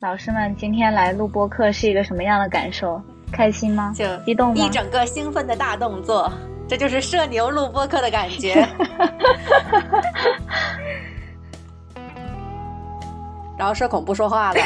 老师们今天来录播课是一个什么样的感受？开心吗？就激动吗？一整个兴奋的大动作，这就是社牛录播课的感觉。然后社恐不说话了。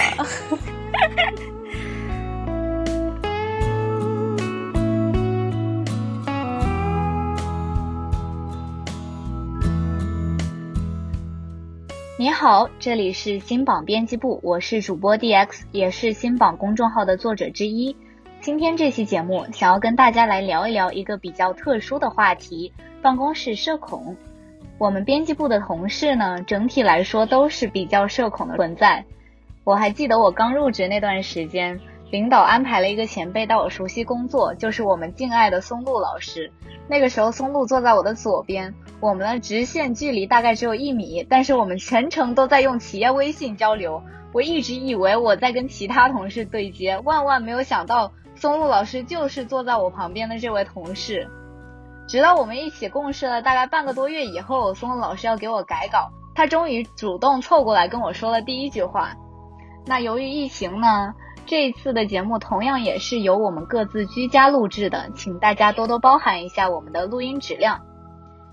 你好，这里是新榜编辑部，我是主播 DX，也是新榜公众号的作者之一。今天这期节目想要跟大家来聊一聊一个比较特殊的话题——办公室社恐。我们编辑部的同事呢，整体来说都是比较社恐的存在。我还记得我刚入职那段时间，领导安排了一个前辈到我熟悉工作，就是我们敬爱的松露老师。那个时候，松露坐在我的左边，我们的直线距离大概只有一米，但是我们全程都在用企业微信交流。我一直以为我在跟其他同事对接，万万没有想到，松露老师就是坐在我旁边的这位同事。直到我们一起共事了大概半个多月以后，松露老师要给我改稿，他终于主动凑过来跟我说了第一句话。那由于疫情呢？这一次的节目同样也是由我们各自居家录制的，请大家多多包涵一下我们的录音质量。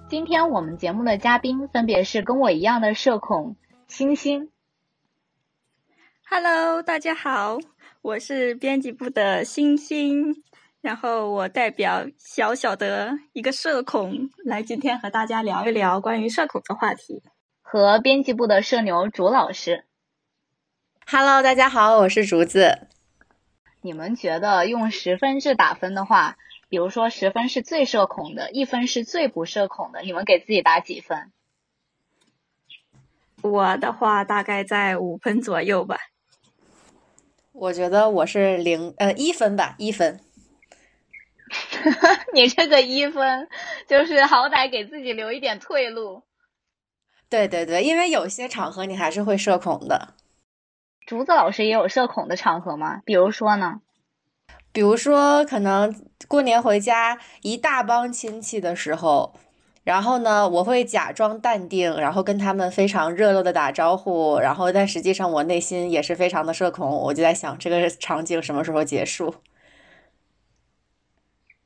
今天我们节目的嘉宾分别是跟我一样的社恐星星。Hello，大家好，我是编辑部的星星，然后我代表小小的一个社恐来今天和大家聊一聊关于社恐的话题。和编辑部的社牛竹老师。Hello，大家好，我是竹子。你们觉得用十分制打分的话，比如说十分是最社恐的，一分是最不社恐的，你们给自己打几分？我的话大概在五分左右吧。我觉得我是零呃一分吧，一分。你这个一分就是好歹给自己留一点退路。对对对，因为有些场合你还是会社恐的。竹子老师也有社恐的场合吗？比如说呢？比如说，可能过年回家一大帮亲戚的时候，然后呢，我会假装淡定，然后跟他们非常热络的打招呼，然后但实际上我内心也是非常的社恐，我就在想这个场景什么时候结束？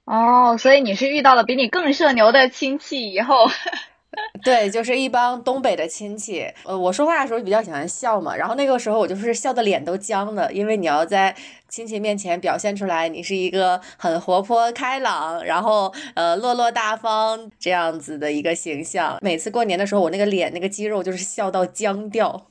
哦，所以你是遇到了比你更社牛的亲戚以后。对，就是一帮东北的亲戚。呃，我说话的时候比较喜欢笑嘛，然后那个时候我就是笑的脸都僵了，因为你要在亲戚面前表现出来你是一个很活泼开朗，然后呃落落大方这样子的一个形象。每次过年的时候，我那个脸那个肌肉就是笑到僵掉。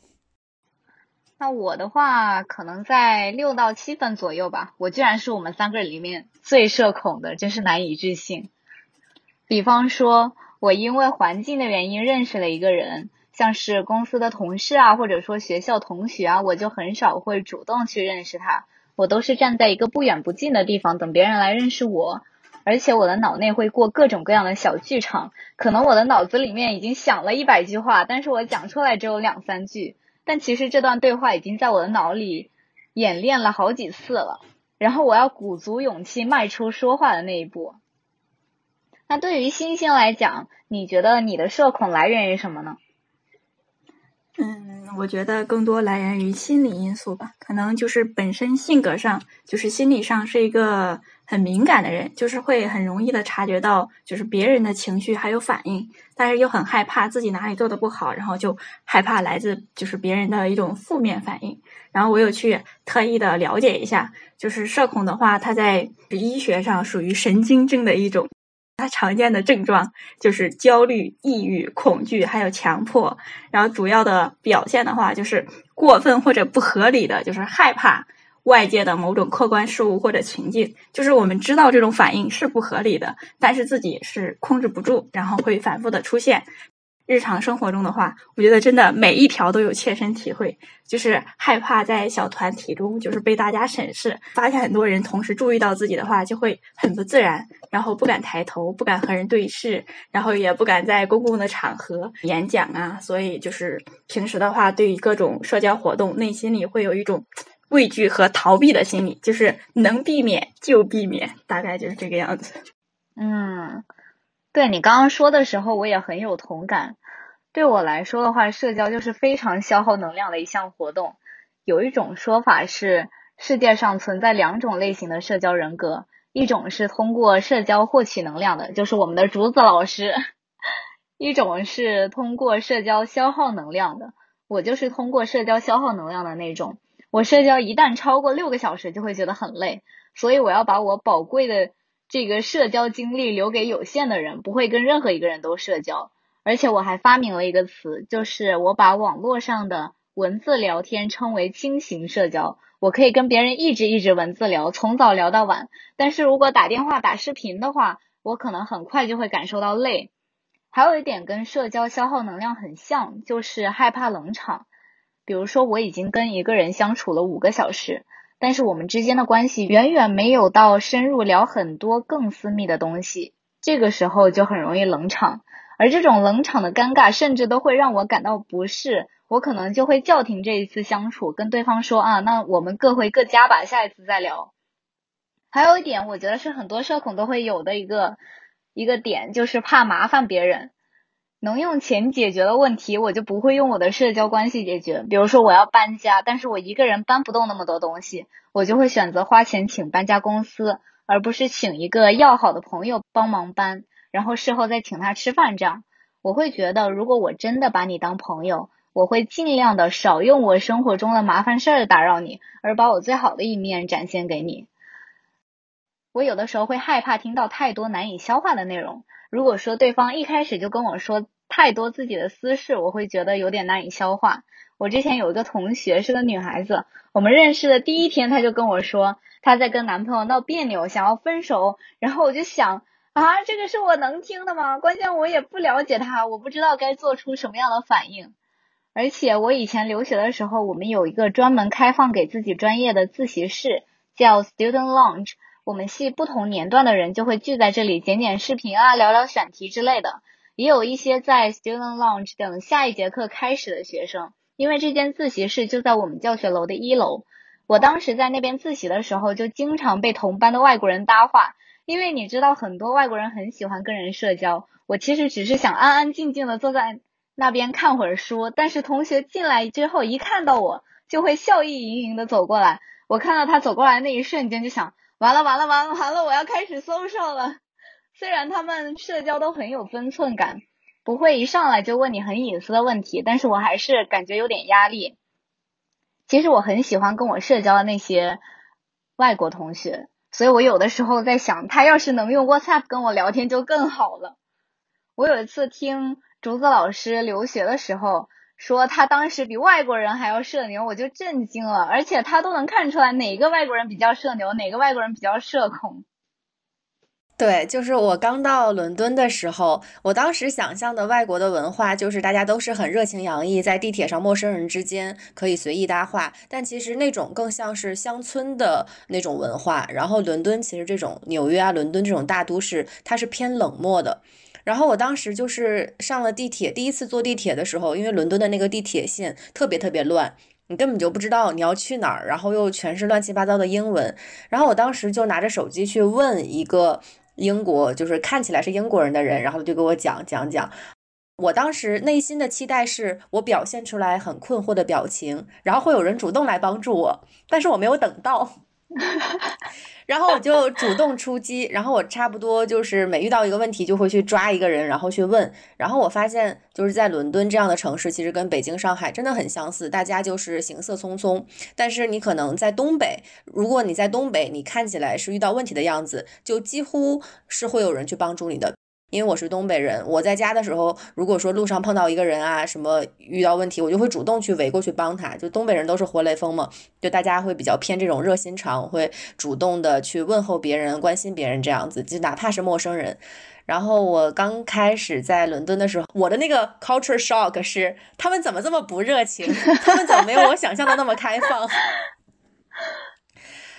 那我的话可能在六到七分左右吧。我居然是我们三个里面最社恐的，真是难以置信。比方说。我因为环境的原因认识了一个人，像是公司的同事啊，或者说学校同学啊，我就很少会主动去认识他，我都是站在一个不远不近的地方等别人来认识我，而且我的脑内会过各种各样的小剧场，可能我的脑子里面已经想了一百句话，但是我讲出来只有两三句，但其实这段对话已经在我的脑里演练了好几次了，然后我要鼓足勇气迈出说话的那一步。那对于星星来讲，你觉得你的社恐来源于什么呢？嗯，我觉得更多来源于心理因素吧，可能就是本身性格上，就是心理上是一个很敏感的人，就是会很容易的察觉到，就是别人的情绪还有反应，但是又很害怕自己哪里做的不好，然后就害怕来自就是别人的一种负面反应。然后我有去特意的了解一下，就是社恐的话，它在医学上属于神经症的一种。它常见的症状就是焦虑、抑郁、恐惧，还有强迫。然后主要的表现的话，就是过分或者不合理的，就是害怕外界的某种客观事物或者情境。就是我们知道这种反应是不合理的，但是自己是控制不住，然后会反复的出现。日常生活中的话，我觉得真的每一条都有切身体会，就是害怕在小团体中就是被大家审视，发现很多人同时注意到自己的话，就会很不自然，然后不敢抬头，不敢和人对视，然后也不敢在公共的场合演讲啊。所以就是平时的话，对于各种社交活动，内心里会有一种畏惧和逃避的心理，就是能避免就避免，大概就是这个样子。嗯。对你刚刚说的时候，我也很有同感。对我来说的话，社交就是非常消耗能量的一项活动，有一种说法是，世界上存在两种类型的社交人格，一种是通过社交获取能量的，就是我们的竹子老师；一种是通过社交消耗能量的，我就是通过社交消耗能量的那种。我社交一旦超过六个小时，就会觉得很累，所以我要把我宝贵的这个社交精力留给有限的人，不会跟任何一个人都社交。而且我还发明了一个词，就是我把网络上的。文字聊天称为轻型社交，我可以跟别人一直一直文字聊，从早聊到晚。但是如果打电话、打视频的话，我可能很快就会感受到累。还有一点跟社交消耗能量很像，就是害怕冷场。比如说，我已经跟一个人相处了五个小时，但是我们之间的关系远远没有到深入聊很多更私密的东西，这个时候就很容易冷场。而这种冷场的尴尬，甚至都会让我感到不适。我可能就会叫停这一次相处，跟对方说啊，那我们各回各家吧，下一次再聊。还有一点，我觉得是很多社恐都会有的一个一个点，就是怕麻烦别人。能用钱解决的问题，我就不会用我的社交关系解决。比如说我要搬家，但是我一个人搬不动那么多东西，我就会选择花钱请搬家公司，而不是请一个要好的朋友帮忙搬，然后事后再请他吃饭。这样，我会觉得，如果我真的把你当朋友。我会尽量的少用我生活中的麻烦事儿打扰你，而把我最好的一面展现给你。我有的时候会害怕听到太多难以消化的内容。如果说对方一开始就跟我说太多自己的私事，我会觉得有点难以消化。我之前有一个同学是个女孩子，我们认识的第一天，她就跟我说她在跟男朋友闹别扭，想要分手。然后我就想啊，这个是我能听的吗？关键我也不了解他，我不知道该做出什么样的反应。而且我以前留学的时候，我们有一个专门开放给自己专业的自习室，叫 Student Lounge。我们系不同年段的人就会聚在这里剪剪视频啊，聊聊选题之类的。也有一些在 Student Lounge 等下一节课开始的学生，因为这间自习室就在我们教学楼的一楼。我当时在那边自习的时候，就经常被同班的外国人搭话，因为你知道很多外国人很喜欢跟人社交。我其实只是想安安静静的坐在。那边看会儿书，但是同学进来之后一看到我，就会笑意盈盈的走过来。我看到他走过来那一瞬间，就想完了完了完了完了，我要开始 social 了。虽然他们社交都很有分寸感，不会一上来就问你很隐私的问题，但是我还是感觉有点压力。其实我很喜欢跟我社交的那些外国同学，所以我有的时候在想，他要是能用 WhatsApp 跟我聊天就更好了。我有一次听。竹子老师留学的时候说，他当时比外国人还要社牛，我就震惊了。而且他都能看出来哪个外国人比较社牛，哪个外国人比较社恐。对，就是我刚到伦敦的时候，我当时想象的外国的文化就是大家都是很热情洋溢，在地铁上陌生人之间可以随意搭话。但其实那种更像是乡村的那种文化。然后伦敦其实这种纽约啊，伦敦这种大都市，它是偏冷漠的。然后我当时就是上了地铁，第一次坐地铁的时候，因为伦敦的那个地铁线特别特别乱，你根本就不知道你要去哪儿，然后又全是乱七八糟的英文。然后我当时就拿着手机去问一个英国，就是看起来是英国人的人，然后就给我讲讲讲。我当时内心的期待是我表现出来很困惑的表情，然后会有人主动来帮助我，但是我没有等到。然后我就主动出击，然后我差不多就是每遇到一个问题就会去抓一个人，然后去问。然后我发现就是在伦敦这样的城市，其实跟北京、上海真的很相似，大家就是行色匆匆。但是你可能在东北，如果你在东北，你看起来是遇到问题的样子，就几乎是会有人去帮助你的。因为我是东北人，我在家的时候，如果说路上碰到一个人啊，什么遇到问题，我就会主动去围过去帮他。就东北人都是活雷锋嘛，就大家会比较偏这种热心肠，会主动的去问候别人、关心别人这样子，就哪怕是陌生人。然后我刚开始在伦敦的时候，我的那个 culture shock 是他们怎么这么不热情？他们怎么没有我想象的那么开放？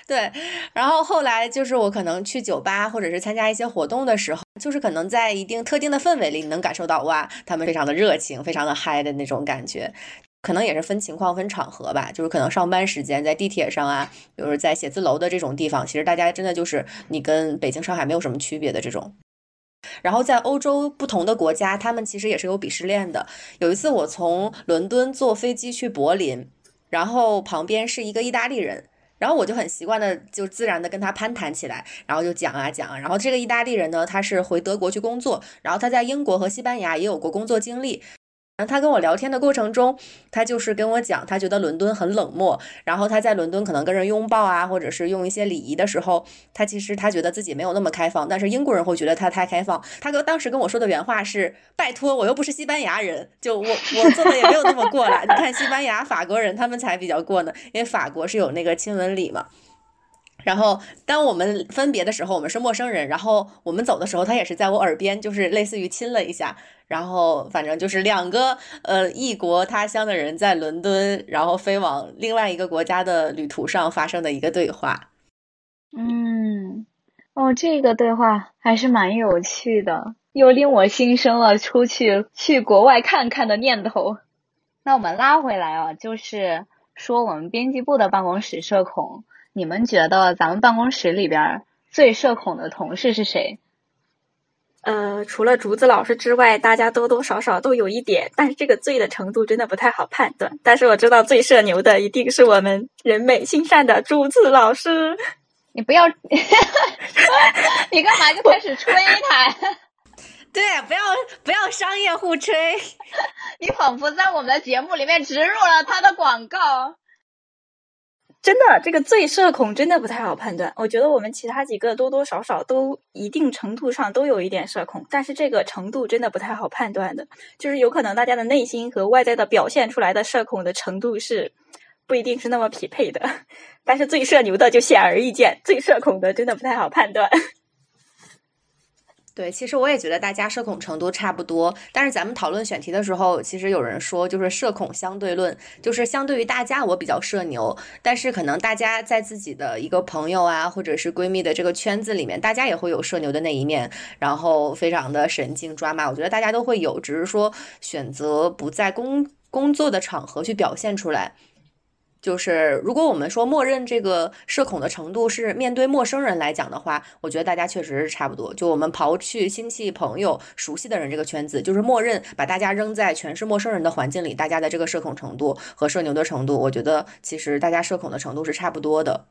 对，然后后来就是我可能去酒吧或者是参加一些活动的时候，就是可能在一定特定的氛围里，你能感受到哇，他们非常的热情，非常的嗨的那种感觉。可能也是分情况分场合吧，就是可能上班时间在地铁上啊，比如在写字楼的这种地方，其实大家真的就是你跟北京、上海没有什么区别的这种。然后在欧洲不同的国家，他们其实也是有鄙视链的。有一次我从伦敦坐飞机去柏林。然后旁边是一个意大利人。然后我就很习惯的，就自然的跟他攀谈起来，然后就讲啊讲啊。然后这个意大利人呢，他是回德国去工作，然后他在英国和西班牙也有过工作经历。然后他跟我聊天的过程中，他就是跟我讲，他觉得伦敦很冷漠。然后他在伦敦可能跟人拥抱啊，或者是用一些礼仪的时候，他其实他觉得自己没有那么开放。但是英国人会觉得他太开放。他跟当时跟我说的原话是：“拜托，我又不是西班牙人，就我我做的也没有那么过了。你看西班牙、法国人他们才比较过呢，因为法国是有那个亲吻礼嘛。”然后，当我们分别的时候，我们是陌生人。然后我们走的时候，他也是在我耳边，就是类似于亲了一下。然后，反正就是两个呃异国他乡的人在伦敦，然后飞往另外一个国家的旅途上发生的一个对话。嗯，哦，这个对话还是蛮有趣的，又令我心生了出去去国外看看的念头。那我们拉回来啊，就是说我们编辑部的办公室社恐。你们觉得咱们办公室里边最社恐的同事是谁？呃，除了竹子老师之外，大家多多少少都有一点，但是这个最的程度真的不太好判断。但是我知道最社牛的一定是我们人美心善的竹子老师。你不要，你干嘛就开始吹他？对，不要不要商业互吹。你仿佛在我们的节目里面植入了他的广告。真的，这个最社恐真的不太好判断。我觉得我们其他几个多多少少都一定程度上都有一点社恐，但是这个程度真的不太好判断的。就是有可能大家的内心和外在的表现出来的社恐的程度是不一定是那么匹配的。但是最社牛的就显而易见，最社恐的真的不太好判断。对，其实我也觉得大家社恐程度差不多，但是咱们讨论选题的时候，其实有人说就是社恐相对论，就是相对于大家我比较社牛，但是可能大家在自己的一个朋友啊，或者是闺蜜的这个圈子里面，大家也会有社牛的那一面，然后非常的神经抓马，我觉得大家都会有，只是说选择不在工工作的场合去表现出来。就是如果我们说默认这个社恐的程度是面对陌生人来讲的话，我觉得大家确实是差不多。就我们刨去亲戚、朋友、熟悉的人这个圈子，就是默认把大家扔在全是陌生人的环境里，大家的这个社恐程度和社牛的程度，我觉得其实大家社恐的程度是差不多的。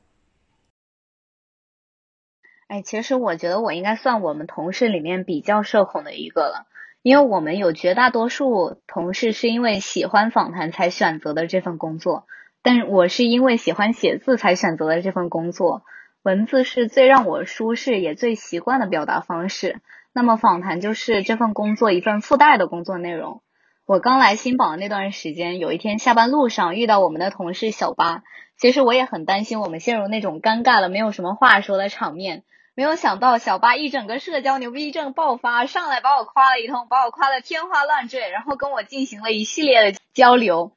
哎，其实我觉得我应该算我们同事里面比较社恐的一个了，因为我们有绝大多数同事是因为喜欢访谈才选择的这份工作。但我是因为喜欢写字才选择了这份工作，文字是最让我舒适也最习惯的表达方式。那么访谈就是这份工作一份附带的工作内容。我刚来新宝那段时间，有一天下班路上遇到我们的同事小八，其实我也很担心我们陷入那种尴尬了没有什么话说的场面。没有想到小八一整个社交牛逼症爆发，上来把我夸了一通，把我夸的天花乱坠，然后跟我进行了一系列的交流。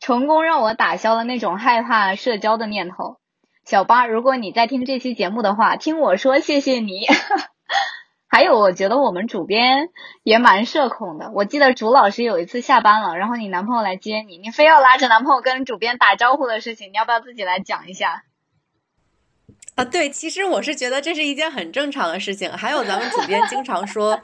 成功让我打消了那种害怕社交的念头。小八，如果你在听这期节目的话，听我说谢谢你。还有，我觉得我们主编也蛮社恐的。我记得朱老师有一次下班了，然后你男朋友来接你，你非要拉着男朋友跟主编打招呼的事情，你要不要自己来讲一下？啊，对，其实我是觉得这是一件很正常的事情。还有，咱们主编经常说。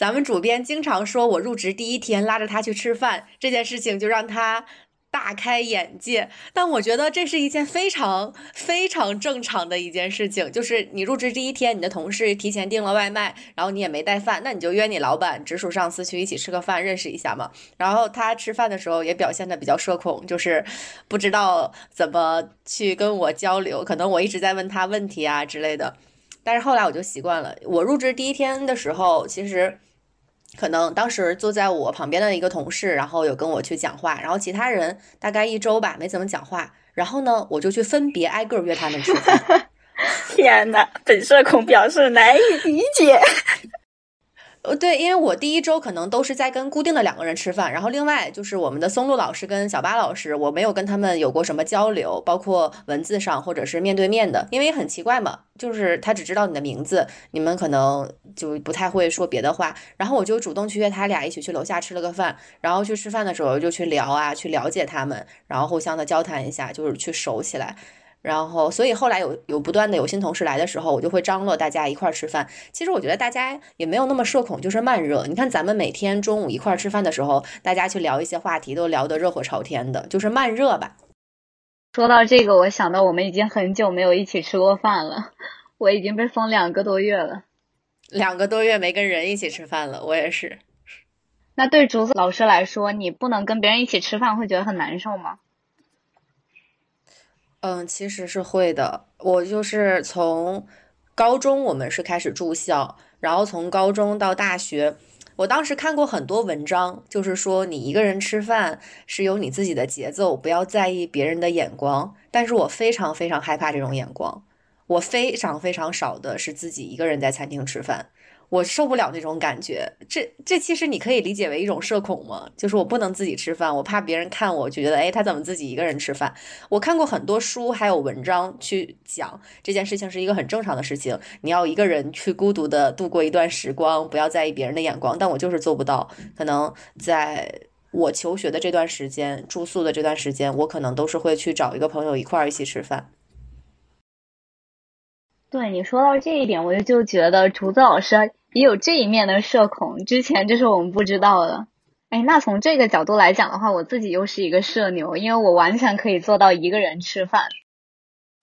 咱们主编经常说，我入职第一天拉着他去吃饭，这件事情就让他大开眼界。但我觉得这是一件非常非常正常的一件事情，就是你入职第一天，你的同事提前订了外卖，然后你也没带饭，那你就约你老板、直属上司去一起吃个饭，认识一下嘛。然后他吃饭的时候也表现的比较社恐，就是不知道怎么去跟我交流，可能我一直在问他问题啊之类的。但是后来我就习惯了。我入职第一天的时候，其实。可能当时坐在我旁边的一个同事，然后有跟我去讲话，然后其他人大概一周吧没怎么讲话，然后呢，我就去分别挨个约他们吃饭。天呐，本社恐表示难以理解。呃，对，因为我第一周可能都是在跟固定的两个人吃饭，然后另外就是我们的松露老师跟小巴老师，我没有跟他们有过什么交流，包括文字上或者是面对面的，因为很奇怪嘛，就是他只知道你的名字，你们可能就不太会说别的话，然后我就主动去约他俩一起去楼下吃了个饭，然后去吃饭的时候就去聊啊，去了解他们，然后互相的交谈一下，就是去熟起来。然后，所以后来有有不断的有新同事来的时候，我就会张罗大家一块儿吃饭。其实我觉得大家也没有那么社恐，就是慢热。你看咱们每天中午一块儿吃饭的时候，大家去聊一些话题，都聊得热火朝天的，就是慢热吧。说到这个，我想到我们已经很久没有一起吃过饭了。我已经被封两个多月了，两个多月没跟人一起吃饭了。我也是。那对竹子老师来说，你不能跟别人一起吃饭，会觉得很难受吗？嗯，其实是会的。我就是从高中我们是开始住校，然后从高中到大学，我当时看过很多文章，就是说你一个人吃饭是有你自己的节奏，不要在意别人的眼光。但是我非常非常害怕这种眼光，我非常非常少的是自己一个人在餐厅吃饭。我受不了那种感觉，这这其实你可以理解为一种社恐吗？就是我不能自己吃饭，我怕别人看我就觉得，哎，他怎么自己一个人吃饭？我看过很多书还有文章去讲这件事情是一个很正常的事情，你要一个人去孤独的度过一段时光，不要在意别人的眼光。但我就是做不到，可能在我求学的这段时间，住宿的这段时间，我可能都是会去找一个朋友一块儿一起吃饭。对你说到这一点，我就觉得竹子老师。也有这一面的社恐，之前这是我们不知道的。哎，那从这个角度来讲的话，我自己又是一个社牛，因为我完全可以做到一个人吃饭。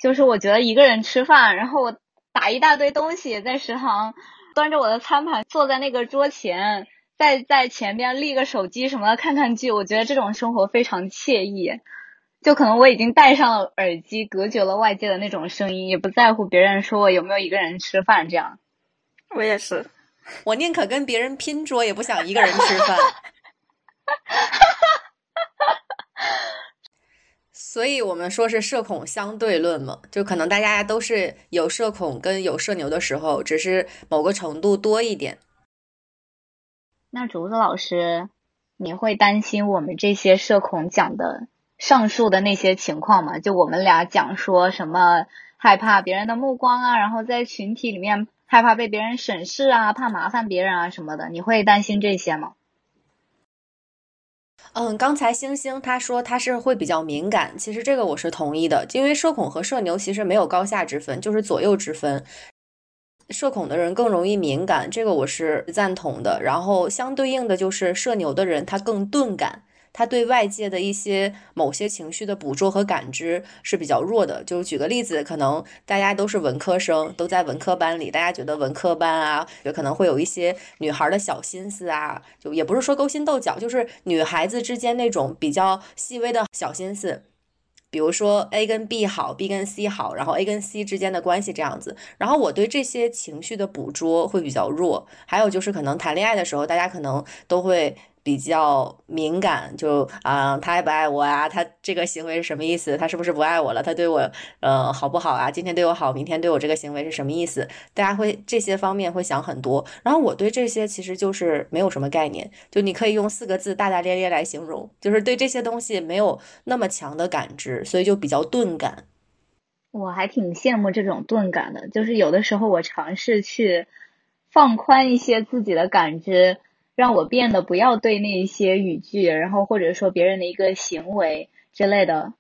就是我觉得一个人吃饭，然后我打一大堆东西在食堂，端着我的餐盘坐在那个桌前，在在前边立个手机什么的看看剧，我觉得这种生活非常惬意。就可能我已经戴上了耳机，隔绝了外界的那种声音，也不在乎别人说我有没有一个人吃饭这样。我也是。我宁可跟别人拼桌，也不想一个人吃饭。所以，我们说是社恐相对论嘛，就可能大家都是有社恐跟有社牛的时候，只是某个程度多一点。那竹子老师，你会担心我们这些社恐讲的上述的那些情况吗？就我们俩讲说什么害怕别人的目光啊，然后在群体里面。害怕被别人审视啊，怕麻烦别人啊什么的，你会担心这些吗？嗯，刚才星星他说他是会比较敏感，其实这个我是同意的，因为社恐和社牛其实没有高下之分，就是左右之分。社恐的人更容易敏感，这个我是赞同的。然后相对应的就是社牛的人，他更钝感。他对外界的一些某些情绪的捕捉和感知是比较弱的。就是举个例子，可能大家都是文科生，都在文科班里，大家觉得文科班啊，也可能会有一些女孩的小心思啊，就也不是说勾心斗角，就是女孩子之间那种比较细微的小心思，比如说 A 跟 B 好，B 跟 C 好，然后 A 跟 C 之间的关系这样子。然后我对这些情绪的捕捉会比较弱。还有就是可能谈恋爱的时候，大家可能都会。比较敏感，就啊，他爱不爱我啊？他这个行为是什么意思？他是不是不爱我了？他对我，呃，好不好啊？今天对我好，明天对我这个行为是什么意思？大家会这些方面会想很多。然后我对这些其实就是没有什么概念，就你可以用四个字大大咧咧来形容，就是对这些东西没有那么强的感知，所以就比较钝感。我还挺羡慕这种钝感的，就是有的时候我尝试去放宽一些自己的感知。让我变得不要对那些语句，然后或者说别人的一个行为之类的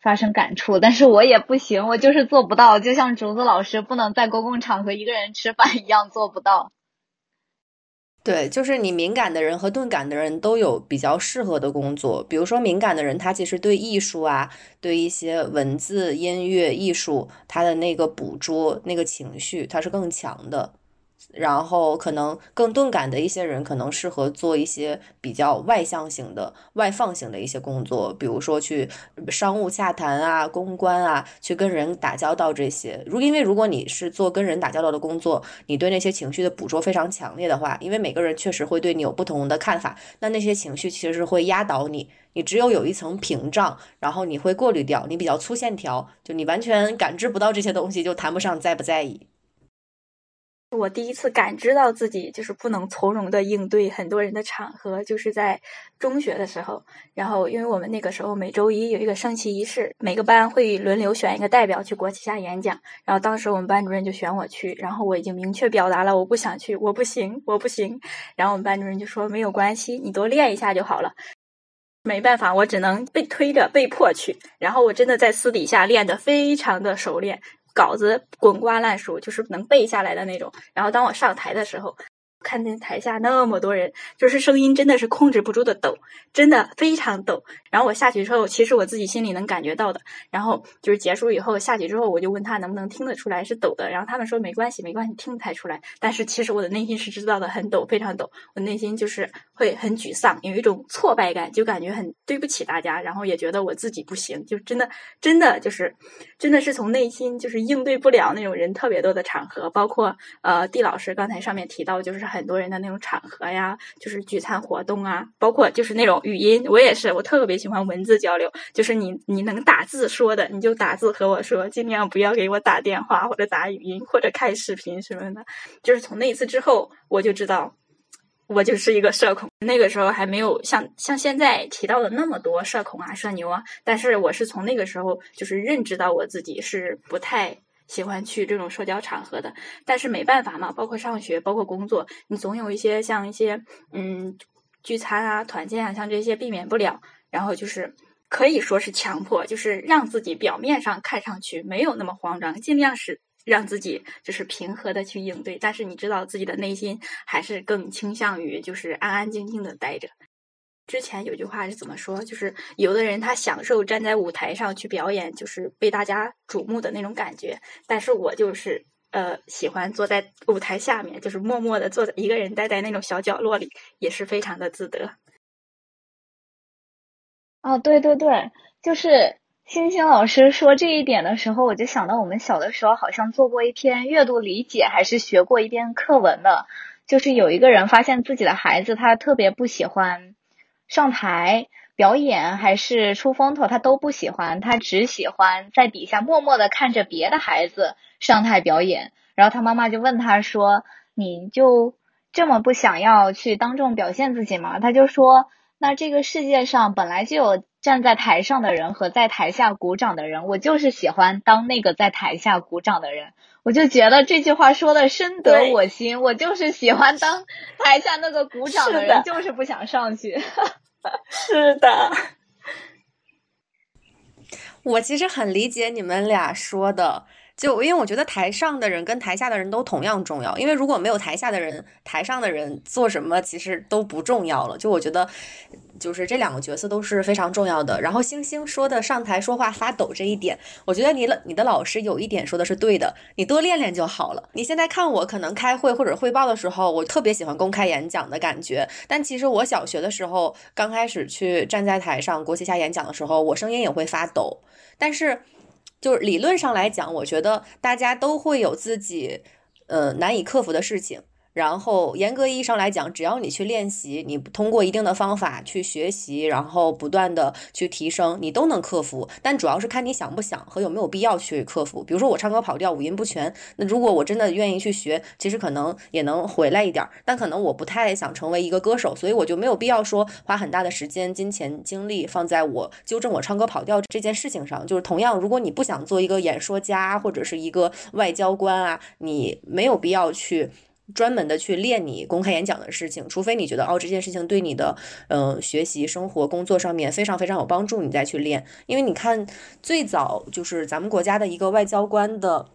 发生感触，但是我也不行，我就是做不到，就像竹子老师不能在公共场合一个人吃饭一样做不到。对，就是你敏感的人和钝感的人都有比较适合的工作，比如说敏感的人，他其实对艺术啊，对一些文字、音乐、艺术，他的那个捕捉那个情绪，他是更强的。然后可能更钝感的一些人，可能适合做一些比较外向型的、外放型的一些工作，比如说去商务洽谈啊、公关啊，去跟人打交道这些。如因为如果你是做跟人打交道的工作，你对那些情绪的捕捉非常强烈的话，因为每个人确实会对你有不同的看法，那那些情绪其实会压倒你。你只有有一层屏障，然后你会过滤掉，你比较粗线条，就你完全感知不到这些东西，就谈不上在不在意。我第一次感知到自己就是不能从容的应对很多人的场合，就是在中学的时候。然后，因为我们那个时候每周一有一个升旗仪式，每个班会轮流选一个代表去国旗下演讲。然后当时我们班主任就选我去，然后我已经明确表达了我不想去，我不行，我不行。然后我们班主任就说没有关系，你多练一下就好了。没办法，我只能被推着被迫去。然后我真的在私底下练得非常的熟练，稿子滚瓜烂熟，就是能背下来的那种。然后当我上台的时候。看见台下那么多人，就是声音真的是控制不住的抖，真的非常抖。然后我下去之后，其实我自己心里能感觉到的。然后就是结束以后下去之后，我就问他能不能听得出来是抖的。然后他们说没关系，没关系，听不太出来。但是其实我的内心是知道的，很抖，非常抖。我内心就是会很沮丧，有一种挫败感，就感觉很对不起大家。然后也觉得我自己不行，就真的真的就是真的是从内心就是应对不了那种人特别多的场合，包括呃地老师刚才上面提到就是。很多人的那种场合呀，就是聚餐活动啊，包括就是那种语音，我也是，我特别喜欢文字交流。就是你你能打字说的，你就打字和我说，尽量不要给我打电话或者打语音或者开视频什么的。就是从那一次之后，我就知道我就是一个社恐。那个时候还没有像像现在提到的那么多社恐啊、社牛啊，但是我是从那个时候就是认知到我自己是不太。喜欢去这种社交场合的，但是没办法嘛，包括上学，包括工作，你总有一些像一些嗯聚餐啊、团建啊，像这些避免不了。然后就是可以说是强迫，就是让自己表面上看上去没有那么慌张，尽量是让自己就是平和的去应对。但是你知道自己的内心还是更倾向于就是安安静静的待着。之前有句话是怎么说？就是有的人他享受站在舞台上去表演，就是被大家瞩目的那种感觉。但是我就是呃喜欢坐在舞台下面，就是默默的坐在一个人待在那种小角落里，也是非常的自得。哦，对对对，就是星星老师说这一点的时候，我就想到我们小的时候好像做过一篇阅读理解，还是学过一篇课文的，就是有一个人发现自己的孩子他特别不喜欢。上台表演还是出风头，他都不喜欢，他只喜欢在底下默默的看着别的孩子上台表演。然后他妈妈就问他说：“你就这么不想要去当众表现自己吗？”他就说：“那这个世界上本来就有站在台上的人和在台下鼓掌的人，我就是喜欢当那个在台下鼓掌的人。”我就觉得这句话说的深得我心，我就是喜欢当台下那个鼓掌的人，就是不想上去。是的，我其实很理解你们俩说的。就因为我觉得台上的人跟台下的人都同样重要，因为如果没有台下的人，台上的人做什么其实都不重要了。就我觉得，就是这两个角色都是非常重要的。然后星星说的上台说话发抖这一点，我觉得你了你的老师有一点说的是对的，你多练练就好了。你现在看我可能开会或者汇报的时候，我特别喜欢公开演讲的感觉，但其实我小学的时候刚开始去站在台上国旗下演讲的时候，我声音也会发抖，但是。就是理论上来讲，我觉得大家都会有自己，呃，难以克服的事情。然后严格意义上来讲，只要你去练习，你通过一定的方法去学习，然后不断的去提升，你都能克服。但主要是看你想不想和有没有必要去克服。比如说我唱歌跑调，五音不全，那如果我真的愿意去学，其实可能也能回来一点。但可能我不太想成为一个歌手，所以我就没有必要说花很大的时间、金钱、精力放在我纠正我唱歌跑调这件事情上。就是同样，如果你不想做一个演说家或者是一个外交官啊，你没有必要去。专门的去练你公开演讲的事情，除非你觉得哦这件事情对你的嗯学习、生活、工作上面非常非常有帮助，你再去练。因为你看，最早就是咱们国家的一个外交官的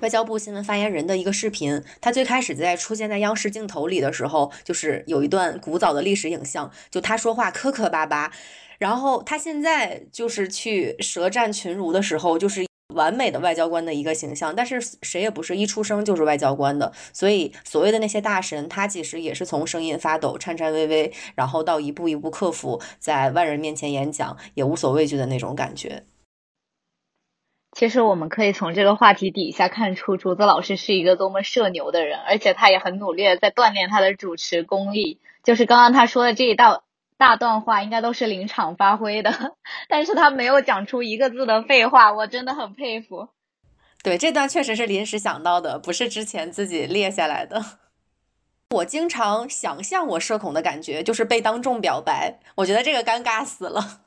外交部新闻发言人的一个视频，他最开始在出现在央视镜头里的时候，就是有一段古早的历史影像，就他说话磕磕巴巴，然后他现在就是去舌战群儒的时候，就是。完美的外交官的一个形象，但是谁也不是一出生就是外交官的，所以所谓的那些大神，他其实也是从声音发抖、颤颤巍巍，然后到一步一步克服，在万人面前演讲也无所畏惧的那种感觉。其实我们可以从这个话题底下看出，竹子老师是一个多么社牛的人，而且他也很努力的在锻炼他的主持功力。就是刚刚他说的这一道。大段话应该都是临场发挥的，但是他没有讲出一个字的废话，我真的很佩服。对，这段确实是临时想到的，不是之前自己列下来的。我经常想象我社恐的感觉，就是被当众表白，我觉得这个尴尬死了。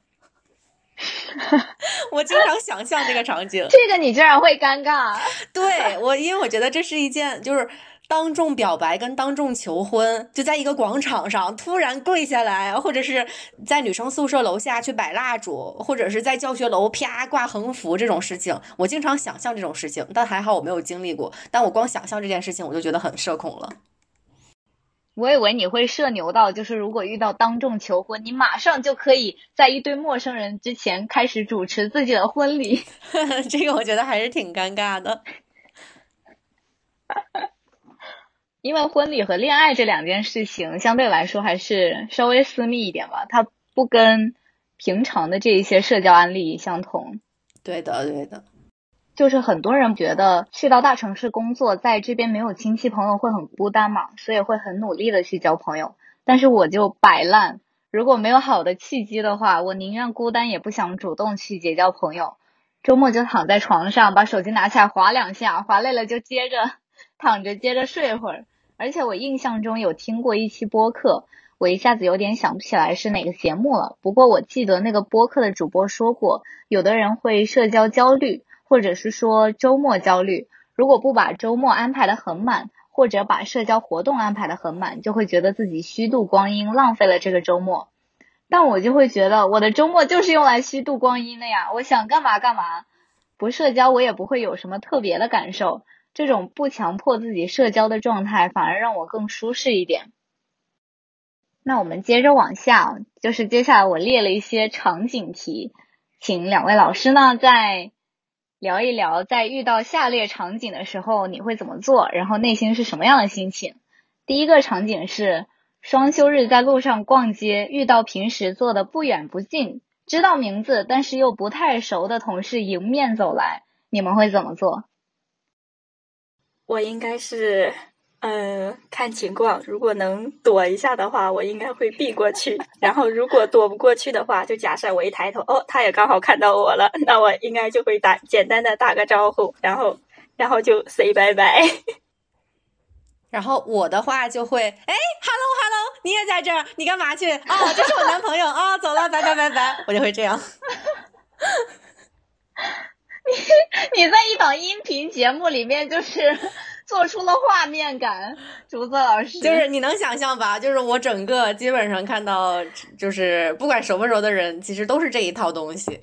我经常想象这个场景，这个你居然会尴尬？对我，因为我觉得这是一件就是。当众表白跟当众求婚，就在一个广场上突然跪下来，或者是在女生宿舍楼下去摆蜡烛，或者是在教学楼啪挂横幅这种事情，我经常想象这种事情，但还好我没有经历过。但我光想象这件事情，我就觉得很社恐了。我以为你会社牛到，就是如果遇到当众求婚，你马上就可以在一堆陌生人之前开始主持自己的婚礼。这个我觉得还是挺尴尬的，因为婚礼和恋爱这两件事情相对来说还是稍微私密一点吧，它不跟平常的这一些社交案例相同。对的，对的。就是很多人觉得去到大城市工作，在这边没有亲戚朋友会很孤单嘛，所以会很努力的去交朋友。但是我就摆烂，如果没有好的契机的话，我宁愿孤单也不想主动去结交朋友。周末就躺在床上，把手机拿起来划两下，划累了就接着 躺着接着睡会儿。而且我印象中有听过一期播客，我一下子有点想不起来是哪个节目了。不过我记得那个播客的主播说过，有的人会社交焦虑。或者是说周末焦虑，如果不把周末安排的很满，或者把社交活动安排的很满，就会觉得自己虚度光阴，浪费了这个周末。但我就会觉得我的周末就是用来虚度光阴的呀，我想干嘛干嘛，不社交我也不会有什么特别的感受。这种不强迫自己社交的状态，反而让我更舒适一点。那我们接着往下，就是接下来我列了一些场景题，请两位老师呢在。聊一聊，在遇到下列场景的时候，你会怎么做？然后内心是什么样的心情？第一个场景是双休日在路上逛街，遇到平时坐的不远不近、知道名字但是又不太熟的同事迎面走来，你们会怎么做？我应该是。嗯，看情况，如果能躲一下的话，我应该会避过去。然后，如果躲不过去的话，就假设我一抬头，哦，他也刚好看到我了，那我应该就会打简单的打个招呼，然后，然后就 say 拜拜。然后我的话就会，哎，hello hello，你也在这儿，你干嘛去？哦，这是我男朋友啊，走了，拜拜拜拜，我就会这样。你 你在一档音频节目里面就是。做出了画面感，竹子老师就是你能想象吧？就是我整个基本上看到，就是不管熟不熟的人，其实都是这一套东西。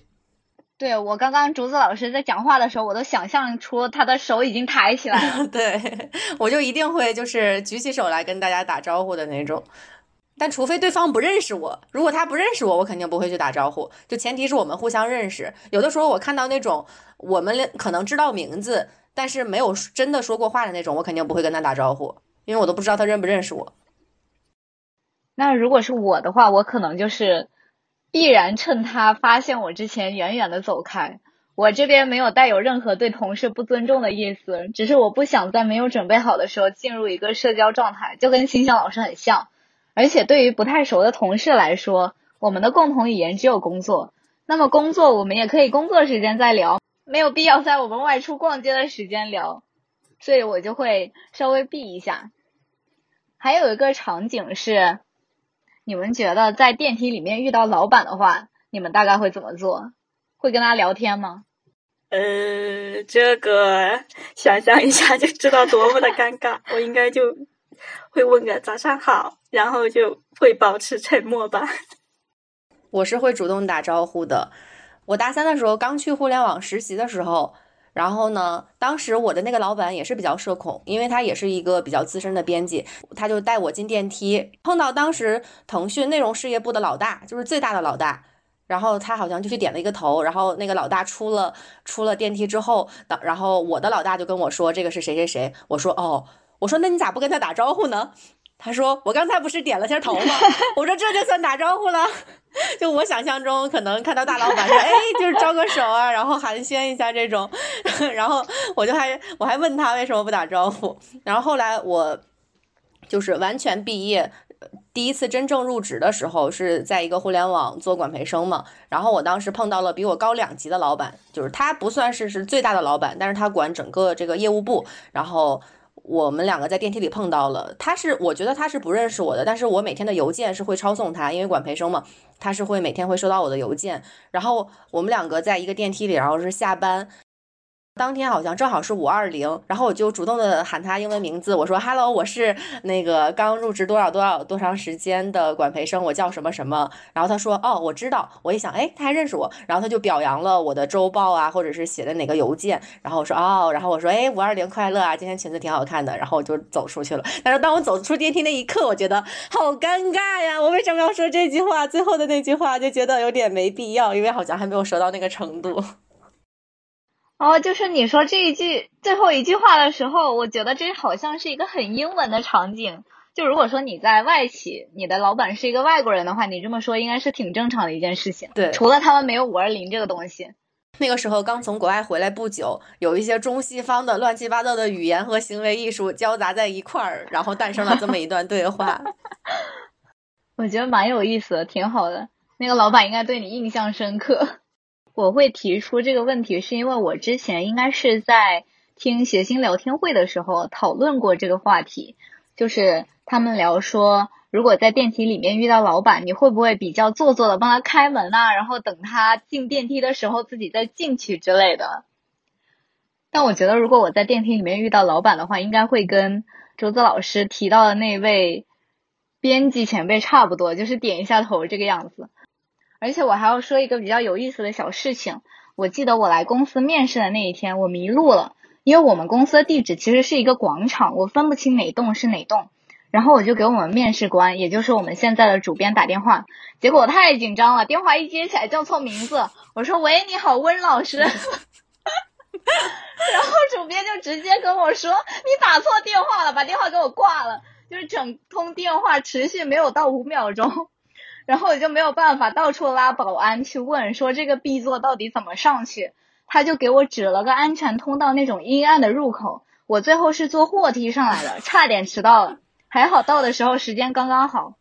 对我刚刚竹子老师在讲话的时候，我都想象出他的手已经抬起来了。对，我就一定会就是举起手来跟大家打招呼的那种。但除非对方不认识我，如果他不认识我，我肯定不会去打招呼。就前提是我们互相认识。有的时候我看到那种我们可能知道名字。但是没有真的说过话的那种，我肯定不会跟他打招呼，因为我都不知道他认不认识我。那如果是我的话，我可能就是必然趁他发现我之前远远的走开。我这边没有带有任何对同事不尊重的意思，只是我不想在没有准备好的时候进入一个社交状态，就跟星星老师很像。而且对于不太熟的同事来说，我们的共同语言只有工作，那么工作我们也可以工作时间再聊。没有必要在我们外出逛街的时间聊，所以我就会稍微避一下。还有一个场景是，你们觉得在电梯里面遇到老板的话，你们大概会怎么做？会跟他聊天吗？呃，这个想象一下就知道多么的尴尬。我应该就会问个早上好，然后就会保持沉默吧。我是会主动打招呼的。我大三的时候刚去互联网实习的时候，然后呢，当时我的那个老板也是比较社恐，因为他也是一个比较资深的编辑，他就带我进电梯，碰到当时腾讯内容事业部的老大，就是最大的老大，然后他好像就去点了一个头，然后那个老大出了出了电梯之后，然后我的老大就跟我说这个是谁谁谁，我说哦，我说那你咋不跟他打招呼呢？他说我刚才不是点了下头吗？我说这就算打招呼了。就我想象中，可能看到大老板说，哎，就是招个手啊，然后寒暄一下这种，然后我就还我还问他为什么不打招呼，然后后来我就是完全毕业，第一次真正入职的时候是在一个互联网做管培生嘛，然后我当时碰到了比我高两级的老板，就是他不算是是最大的老板，但是他管整个这个业务部，然后。我们两个在电梯里碰到了，他是我觉得他是不认识我的，但是我每天的邮件是会抄送他，因为管培生嘛，他是会每天会收到我的邮件。然后我们两个在一个电梯里，然后是下班，当天好像正好是五二零，然后我就主动的喊他英文名字，我说 Hello，我是那个刚入职多少多少多长时间的管培生，我叫什么什么。然后他说哦，我知道。我一想，哎，他还认识我。然后他就表扬了我的周报啊，或者是写的哪个邮件。然后我说哦，然后我说哎，五二零快乐啊，今天裙子挺好看的。然后我就走出去了。但是当我走出电梯那一刻，我觉得好尴尬呀！我为什么要说这句话？最后的那句话就觉得有点没必要，因为好像还没有熟到那个程度。哦，就是你说这一句最后一句话的时候，我觉得这好像是一个很英文的场景。就如果说你在外企，你的老板是一个外国人的话，你这么说应该是挺正常的一件事情。对，除了他们没有五二零这个东西。那个时候刚从国外回来不久，有一些中西方的乱七八糟的语言和行为艺术交杂在一块儿，然后诞生了这么一段对话。我觉得蛮有意思的，挺好的。那个老板应该对你印象深刻。我会提出这个问题，是因为我之前应该是在听谐星聊天会的时候讨论过这个话题，就是他们聊说，如果在电梯里面遇到老板，你会不会比较做作的帮他开门啊，然后等他进电梯的时候自己再进去之类的。但我觉得，如果我在电梯里面遇到老板的话，应该会跟周子老师提到的那位编辑前辈差不多，就是点一下头这个样子。而且我还要说一个比较有意思的小事情。我记得我来公司面试的那一天，我迷路了，因为我们公司的地址其实是一个广场，我分不清哪栋是哪栋。然后我就给我们面试官，也就是我们现在的主编打电话，结果太紧张了，电话一接起来叫错名字，我说喂，你好，温老师。然后主编就直接跟我说你打错电话了，把电话给我挂了，就是整通电话持续没有到五秒钟。然后我就没有办法到处拉保安去问说这个 B 座到底怎么上去，他就给我指了个安全通道那种阴暗的入口。我最后是坐货梯上来的，差点迟到了，还好到的时候时间刚刚好。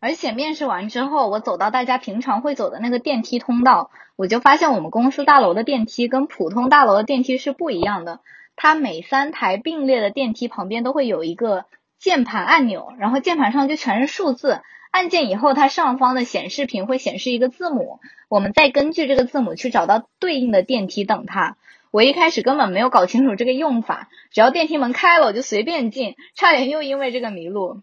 而且面试完之后，我走到大家平常会走的那个电梯通道，我就发现我们公司大楼的电梯跟普通大楼的电梯是不一样的。它每三台并列的电梯旁边都会有一个键盘按钮，然后键盘上就全是数字。按键以后，它上方的显示屏会显示一个字母，我们再根据这个字母去找到对应的电梯等它。我一开始根本没有搞清楚这个用法，只要电梯门开了我就随便进，差点又因为这个迷路。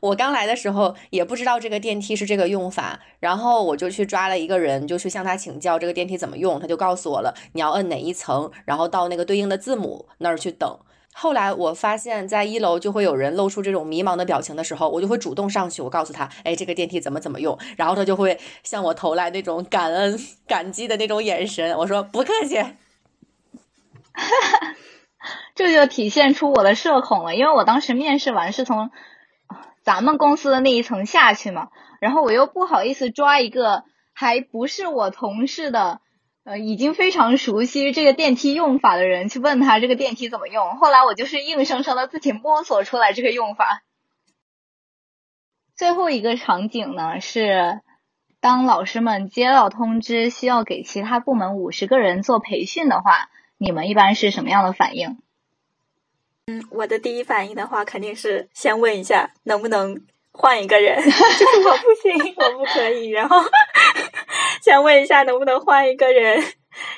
我刚来的时候也不知道这个电梯是这个用法，然后我就去抓了一个人，就去向他请教这个电梯怎么用，他就告诉我了，你要摁哪一层，然后到那个对应的字母那儿去等。后来我发现，在一楼就会有人露出这种迷茫的表情的时候，我就会主动上去，我告诉他，哎，这个电梯怎么怎么用，然后他就会向我投来那种感恩、感激的那种眼神。我说不客气，哈 哈这就体现出我的社恐了，因为我当时面试完是从咱们公司的那一层下去嘛，然后我又不好意思抓一个还不是我同事的。呃，已经非常熟悉这个电梯用法的人去问他这个电梯怎么用。后来我就是硬生生的自己摸索出来这个用法。最后一个场景呢是，当老师们接到通知需要给其他部门五十个人做培训的话，你们一般是什么样的反应？嗯，我的第一反应的话肯定是先问一下能不能换一个人，就是我不行，我不可以，然后。先问一下能不能换一个人，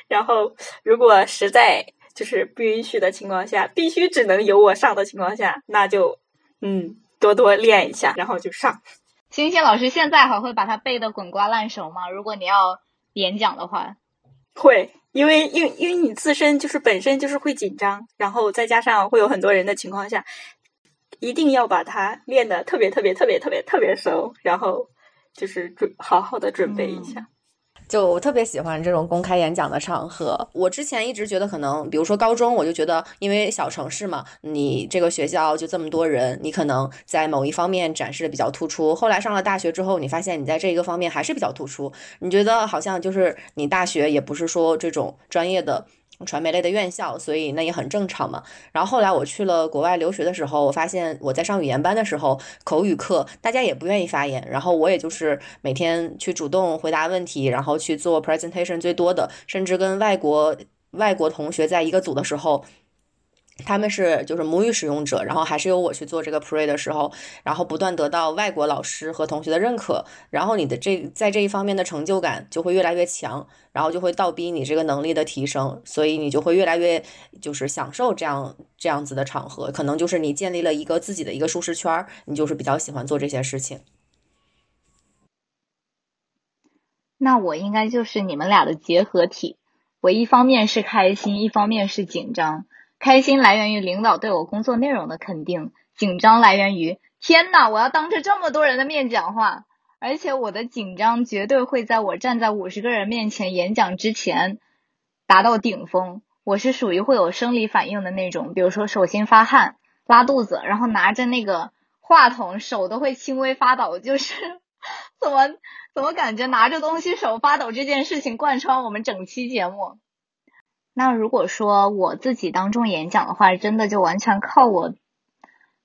然后如果实在就是不允许的情况下，必须只能由我上的情况下，那就嗯多多练一下，然后就上。星星老师现在还会把它背的滚瓜烂熟吗？如果你要演讲的话，会，因为因为因为你自身就是本身就是会紧张，然后再加上会有很多人的情况下，一定要把它练的特别特别特别特别特别熟，然后就是准好好的准备一下。就我特别喜欢这种公开演讲的场合。我之前一直觉得，可能比如说高中，我就觉得，因为小城市嘛，你这个学校就这么多人，你可能在某一方面展示的比较突出。后来上了大学之后，你发现你在这一个方面还是比较突出。你觉得好像就是你大学也不是说这种专业的。传媒类的院校，所以那也很正常嘛。然后后来我去了国外留学的时候，我发现我在上语言班的时候，口语课大家也不愿意发言，然后我也就是每天去主动回答问题，然后去做 presentation 最多的，甚至跟外国外国同学在一个组的时候。他们是就是母语使用者，然后还是由我去做这个 pre 的时候，然后不断得到外国老师和同学的认可，然后你的这在这一方面的成就感就会越来越强，然后就会倒逼你这个能力的提升，所以你就会越来越就是享受这样这样子的场合，可能就是你建立了一个自己的一个舒适圈，你就是比较喜欢做这些事情。那我应该就是你们俩的结合体，我一方面是开心，一方面是紧张。开心来源于领导对我工作内容的肯定，紧张来源于天呐，我要当着这么多人的面讲话，而且我的紧张绝对会在我站在五十个人面前演讲之前达到顶峰。我是属于会有生理反应的那种，比如说手心发汗、拉肚子，然后拿着那个话筒手都会轻微发抖，就是 怎么怎么感觉拿着东西手发抖这件事情贯穿我们整期节目。那如果说我自己当众演讲的话，真的就完全靠我，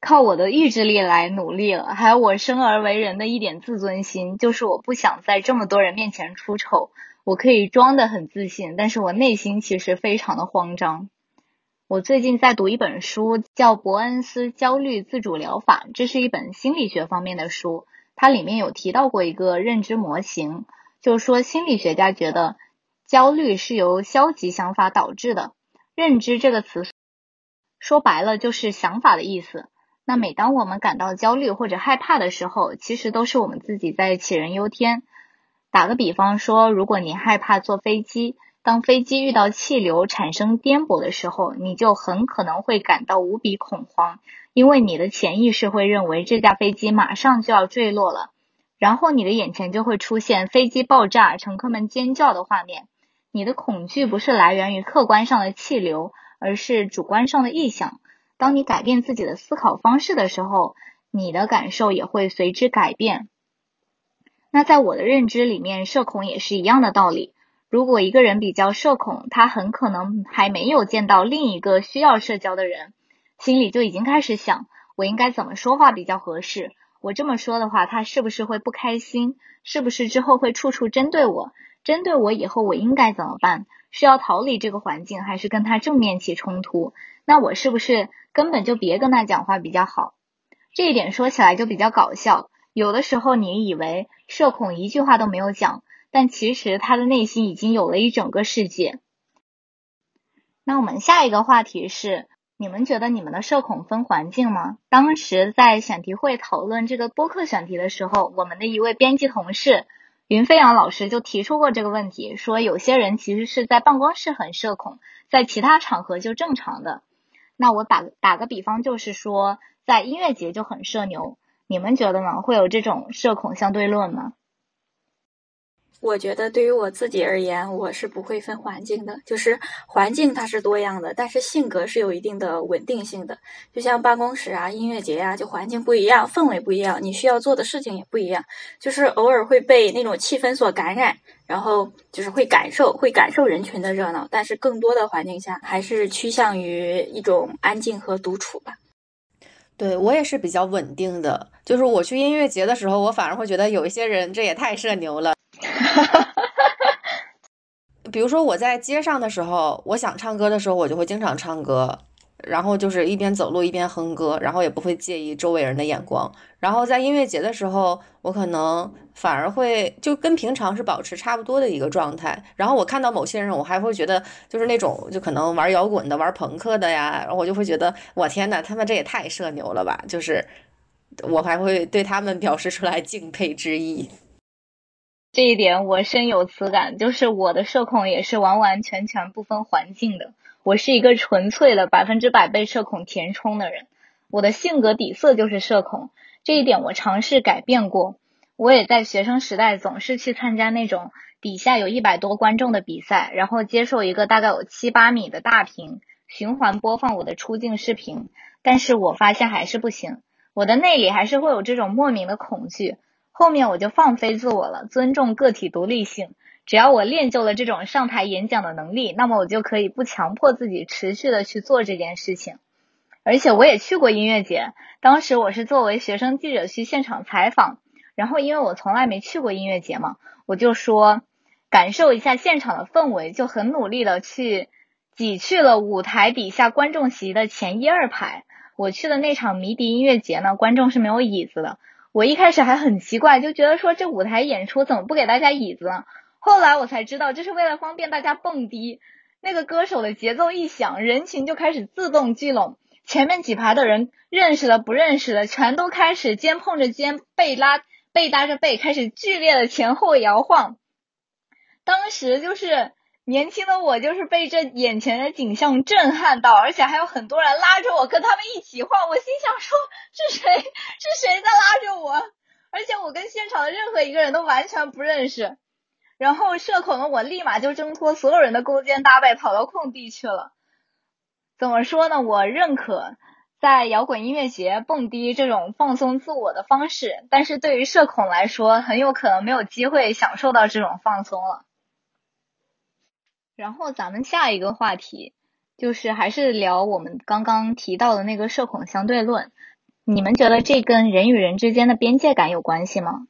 靠我的意志力来努力了。还有我生而为人的一点自尊心，就是我不想在这么多人面前出丑。我可以装的很自信，但是我内心其实非常的慌张。我最近在读一本书，叫《伯恩斯焦虑自主疗法》，这是一本心理学方面的书。它里面有提到过一个认知模型，就是说心理学家觉得。焦虑是由消极想法导致的。认知这个词说白了就是想法的意思。那每当我们感到焦虑或者害怕的时候，其实都是我们自己在杞人忧天。打个比方说，如果你害怕坐飞机，当飞机遇到气流产生颠簸的时候，你就很可能会感到无比恐慌，因为你的潜意识会认为这架飞机马上就要坠落了，然后你的眼前就会出现飞机爆炸、乘客们尖叫的画面。你的恐惧不是来源于客观上的气流，而是主观上的臆想。当你改变自己的思考方式的时候，你的感受也会随之改变。那在我的认知里面，社恐也是一样的道理。如果一个人比较社恐，他很可能还没有见到另一个需要社交的人，心里就已经开始想：我应该怎么说话比较合适？我这么说的话，他是不是会不开心？是不是之后会处处针对我？针对我以后我应该怎么办？是要逃离这个环境，还是跟他正面起冲突？那我是不是根本就别跟他讲话比较好？这一点说起来就比较搞笑。有的时候你以为社恐一句话都没有讲，但其实他的内心已经有了一整个世界。那我们下一个话题是：你们觉得你们的社恐分环境吗？当时在选题会讨论这个播客选题的时候，我们的一位编辑同事。云飞扬老师就提出过这个问题，说有些人其实是在办公室很社恐，在其他场合就正常的。那我打打个比方，就是说在音乐节就很社牛，你们觉得呢？会有这种社恐相对论吗？我觉得对于我自己而言，我是不会分环境的。就是环境它是多样的，但是性格是有一定的稳定性的。就像办公室啊、音乐节啊，就环境不一样，氛围不一样，你需要做的事情也不一样。就是偶尔会被那种气氛所感染，然后就是会感受、会感受人群的热闹。但是更多的环境下，还是趋向于一种安静和独处吧。对我也是比较稳定的。就是我去音乐节的时候，我反而会觉得有一些人这也太社牛了。哈！比如说我在街上的时候，我想唱歌的时候，我就会经常唱歌，然后就是一边走路一边哼歌，然后也不会介意周围人的眼光。然后在音乐节的时候，我可能反而会就跟平常是保持差不多的一个状态。然后我看到某些人，我还会觉得就是那种就可能玩摇滚的、玩朋克的呀，然后我就会觉得我天呐，他们这也太社牛了吧！就是我还会对他们表示出来敬佩之意。这一点我深有此感，就是我的社恐也是完完全全不分环境的。我是一个纯粹的百分之百被社恐填充的人，我的性格底色就是社恐。这一点我尝试改变过，我也在学生时代总是去参加那种底下有一百多观众的比赛，然后接受一个大概有七八米的大屏循环播放我的出镜视频，但是我发现还是不行，我的内里还是会有这种莫名的恐惧。后面我就放飞自我了，尊重个体独立性。只要我练就了这种上台演讲的能力，那么我就可以不强迫自己持续的去做这件事情。而且我也去过音乐节，当时我是作为学生记者去现场采访，然后因为我从来没去过音乐节嘛，我就说感受一下现场的氛围，就很努力的去挤去了舞台底下观众席的前一二排。我去的那场迷笛音乐节呢，观众是没有椅子的。我一开始还很奇怪，就觉得说这舞台演出怎么不给大家椅子呢？后来我才知道，这是为了方便大家蹦迪。那个歌手的节奏一响，人群就开始自动聚拢，前面几排的人认识的不认识的，全都开始肩碰着肩，背拉背搭着背，开始剧烈的前后摇晃。当时就是。年轻的我就是被这眼前的景象震撼到，而且还有很多人拉着我跟他们一起晃，我心想说是谁是谁在拉着我？而且我跟现场的任何一个人都完全不认识。然后社恐的我立马就挣脱所有人的勾肩搭背，跑到空地去了。怎么说呢？我认可在摇滚音乐节蹦迪这种放松自我的方式，但是对于社恐来说，很有可能没有机会享受到这种放松了。然后咱们下一个话题就是还是聊我们刚刚提到的那个社恐相对论。你们觉得这跟人与人之间的边界感有关系吗？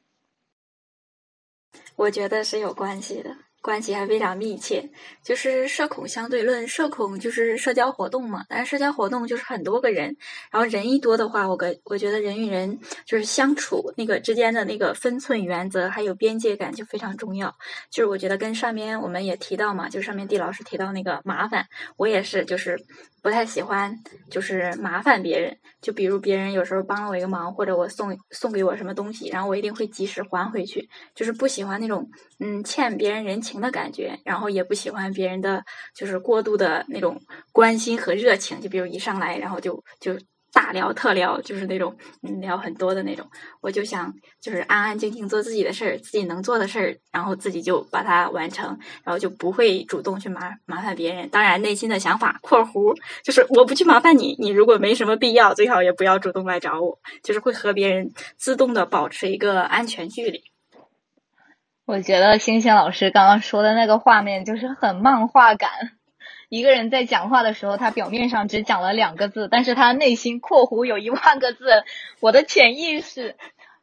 我觉得是有关系的。关系还非常密切，就是社恐相对论。社恐就是社交活动嘛，但是社交活动就是很多个人，然后人一多的话，我跟我觉得人与人就是相处那个之间的那个分寸原则还有边界感就非常重要。就是我觉得跟上面我们也提到嘛，就上面地老师提到那个麻烦，我也是就是。不太喜欢就是麻烦别人，就比如别人有时候帮了我一个忙，或者我送送给我什么东西，然后我一定会及时还回去，就是不喜欢那种嗯欠别人人情的感觉，然后也不喜欢别人的就是过度的那种关心和热情，就比如一上来然后就就。大聊特聊，就是那种嗯聊很多的那种。我就想就是安安静静做自己的事儿，自己能做的事儿，然后自己就把它完成，然后就不会主动去麻麻烦别人。当然，内心的想法（括弧）就是我不去麻烦你，你如果没什么必要，最好也不要主动来找我。就是会和别人自动的保持一个安全距离。我觉得星星老师刚刚说的那个画面就是很漫画感。一个人在讲话的时候，他表面上只讲了两个字，但是他内心（括弧）有一万个字。我的潜意识，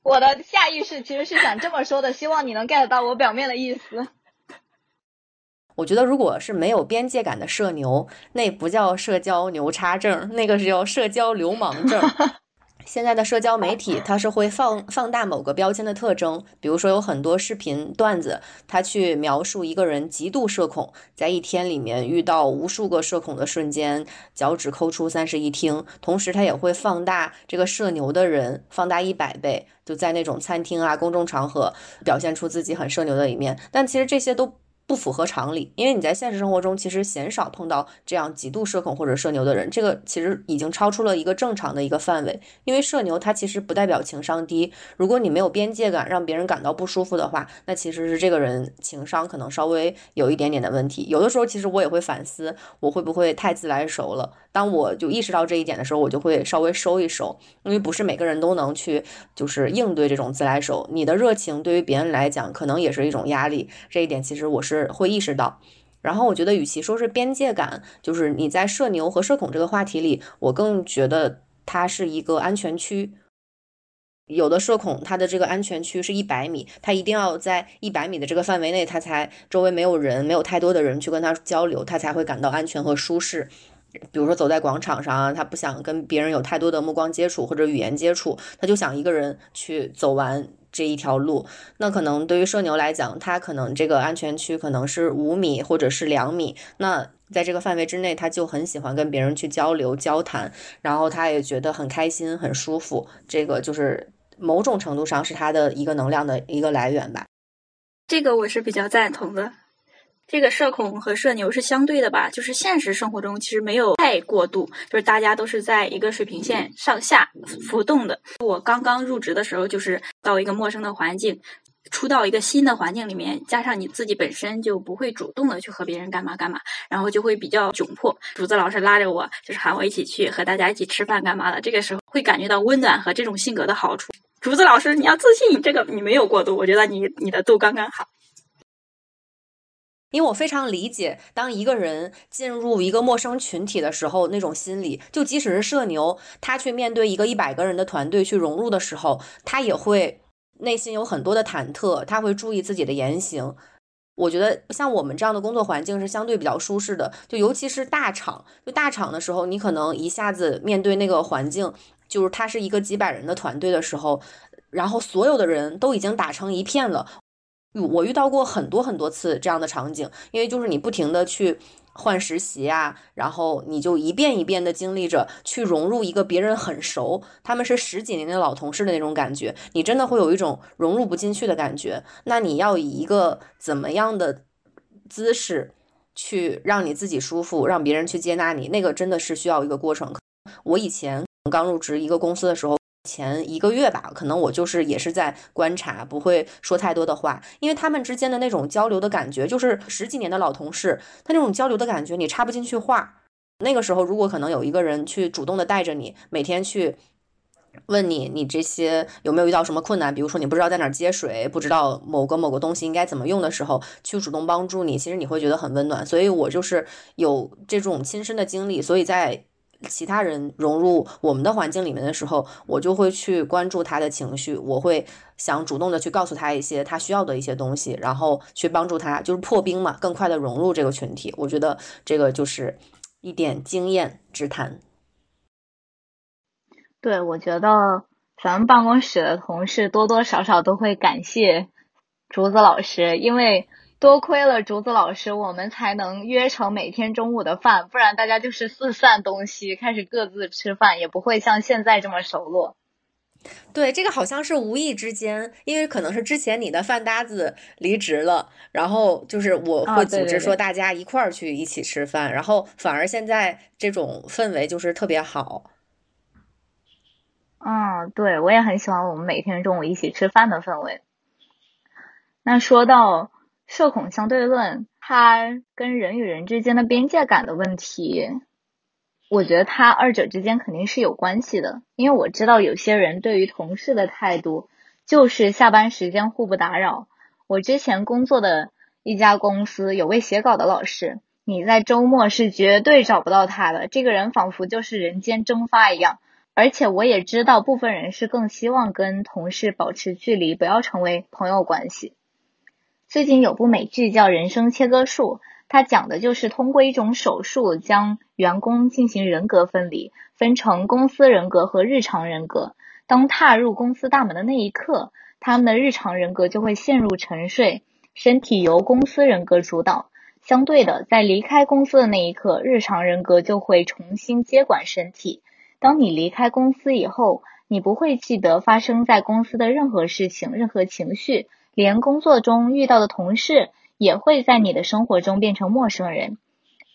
我的下意识其实是想这么说的，希望你能 get 到我表面的意思。我觉得，如果是没有边界感的社牛，那不叫社交牛叉症，那个是叫社交流氓症。现在的社交媒体，它是会放放大某个标签的特征，比如说有很多视频段子，它去描述一个人极度社恐，在一天里面遇到无数个社恐的瞬间，脚趾抠出三室一厅。同时，它也会放大这个社牛的人，放大一百倍，就在那种餐厅啊、公众场合表现出自己很社牛的一面。但其实这些都。不符合常理，因为你在现实生活中其实鲜少碰到这样极度社恐或者社牛的人，这个其实已经超出了一个正常的一个范围。因为社牛它其实不代表情商低，如果你没有边界感，让别人感到不舒服的话，那其实是这个人情商可能稍微有一点点的问题。有的时候其实我也会反思，我会不会太自来熟了？当我就意识到这一点的时候，我就会稍微收一收，因为不是每个人都能去就是应对这种自来熟。你的热情对于别人来讲可能也是一种压力，这一点其实我是。会意识到，然后我觉得，与其说是边界感，就是你在社牛和社恐这个话题里，我更觉得它是一个安全区。有的社恐，它的这个安全区是一百米，他一定要在一百米的这个范围内，他才周围没有人，没有太多的人去跟他交流，他才会感到安全和舒适。比如说走在广场上啊，他不想跟别人有太多的目光接触或者语言接触，他就想一个人去走完。这一条路，那可能对于社牛来讲，他可能这个安全区可能是五米或者是两米。那在这个范围之内，他就很喜欢跟别人去交流交谈，然后他也觉得很开心很舒服。这个就是某种程度上是他的一个能量的一个来源吧。这个我是比较赞同的。这个社恐和社牛是相对的吧？就是现实生活中其实没有太过度，就是大家都是在一个水平线上下浮动的。我刚刚入职的时候，就是到一个陌生的环境，初到一个新的环境里面，加上你自己本身就不会主动的去和别人干嘛干嘛，然后就会比较窘迫。竹子老师拉着我，就是喊我一起去和大家一起吃饭干嘛的。这个时候会感觉到温暖和这种性格的好处。竹子老师，你要自信，这个你没有过度，我觉得你你的度刚刚好。因为我非常理解，当一个人进入一个陌生群体的时候，那种心理，就即使是社牛，他去面对一个一百个人的团队去融入的时候，他也会内心有很多的忐忑，他会注意自己的言行。我觉得像我们这样的工作环境是相对比较舒适的，就尤其是大厂，就大厂的时候，你可能一下子面对那个环境，就是它是一个几百人的团队的时候，然后所有的人都已经打成一片了。我遇到过很多很多次这样的场景，因为就是你不停的去。换实习啊，然后你就一遍一遍的经历着去融入一个别人很熟，他们是十几年的老同事的那种感觉，你真的会有一种融入不进去的感觉。那你要以一个怎么样的姿势去让你自己舒服，让别人去接纳你，那个真的是需要一个过程。我以前刚入职一个公司的时候。前一个月吧，可能我就是也是在观察，不会说太多的话，因为他们之间的那种交流的感觉，就是十几年的老同事，他那种交流的感觉，你插不进去话。那个时候，如果可能有一个人去主动的带着你，每天去问你，你这些有没有遇到什么困难？比如说你不知道在哪儿接水，不知道某个某个东西应该怎么用的时候，去主动帮助你，其实你会觉得很温暖。所以我就是有这种亲身的经历，所以在。其他人融入我们的环境里面的时候，我就会去关注他的情绪，我会想主动的去告诉他一些他需要的一些东西，然后去帮助他，就是破冰嘛，更快的融入这个群体。我觉得这个就是一点经验之谈。对，我觉得咱们办公室的同事多多少少都会感谢竹子老师，因为。多亏了竹子老师，我们才能约成每天中午的饭，不然大家就是四散东西，开始各自吃饭，也不会像现在这么熟络。对，这个好像是无意之间，因为可能是之前你的饭搭子离职了，然后就是我会组织说大家一块儿去一起吃饭，然后反而现在这种氛围就是特别好。嗯，对，我也很喜欢我们每天中午一起吃饭的氛围。那说到。社恐相对论，它跟人与人之间的边界感的问题，我觉得它二者之间肯定是有关系的。因为我知道有些人对于同事的态度就是下班时间互不打扰。我之前工作的一家公司有位写稿的老师，你在周末是绝对找不到他的，这个人仿佛就是人间蒸发一样。而且我也知道部分人是更希望跟同事保持距离，不要成为朋友关系。最近有部美剧叫《人生切割术》，它讲的就是通过一种手术将员工进行人格分离，分成公司人格和日常人格。当踏入公司大门的那一刻，他们的日常人格就会陷入沉睡，身体由公司人格主导。相对的，在离开公司的那一刻，日常人格就会重新接管身体。当你离开公司以后，你不会记得发生在公司的任何事情、任何情绪。连工作中遇到的同事也会在你的生活中变成陌生人，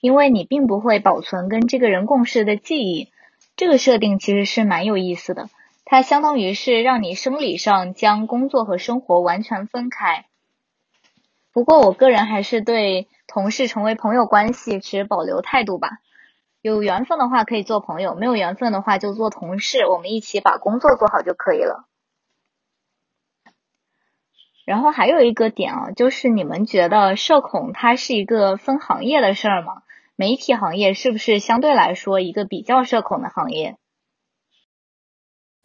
因为你并不会保存跟这个人共事的记忆。这个设定其实是蛮有意思的，它相当于是让你生理上将工作和生活完全分开。不过我个人还是对同事成为朋友关系持保留态度吧。有缘分的话可以做朋友，没有缘分的话就做同事，我们一起把工作做好就可以了。然后还有一个点啊，就是你们觉得社恐它是一个分行业的事儿吗？媒体行业是不是相对来说一个比较社恐的行业？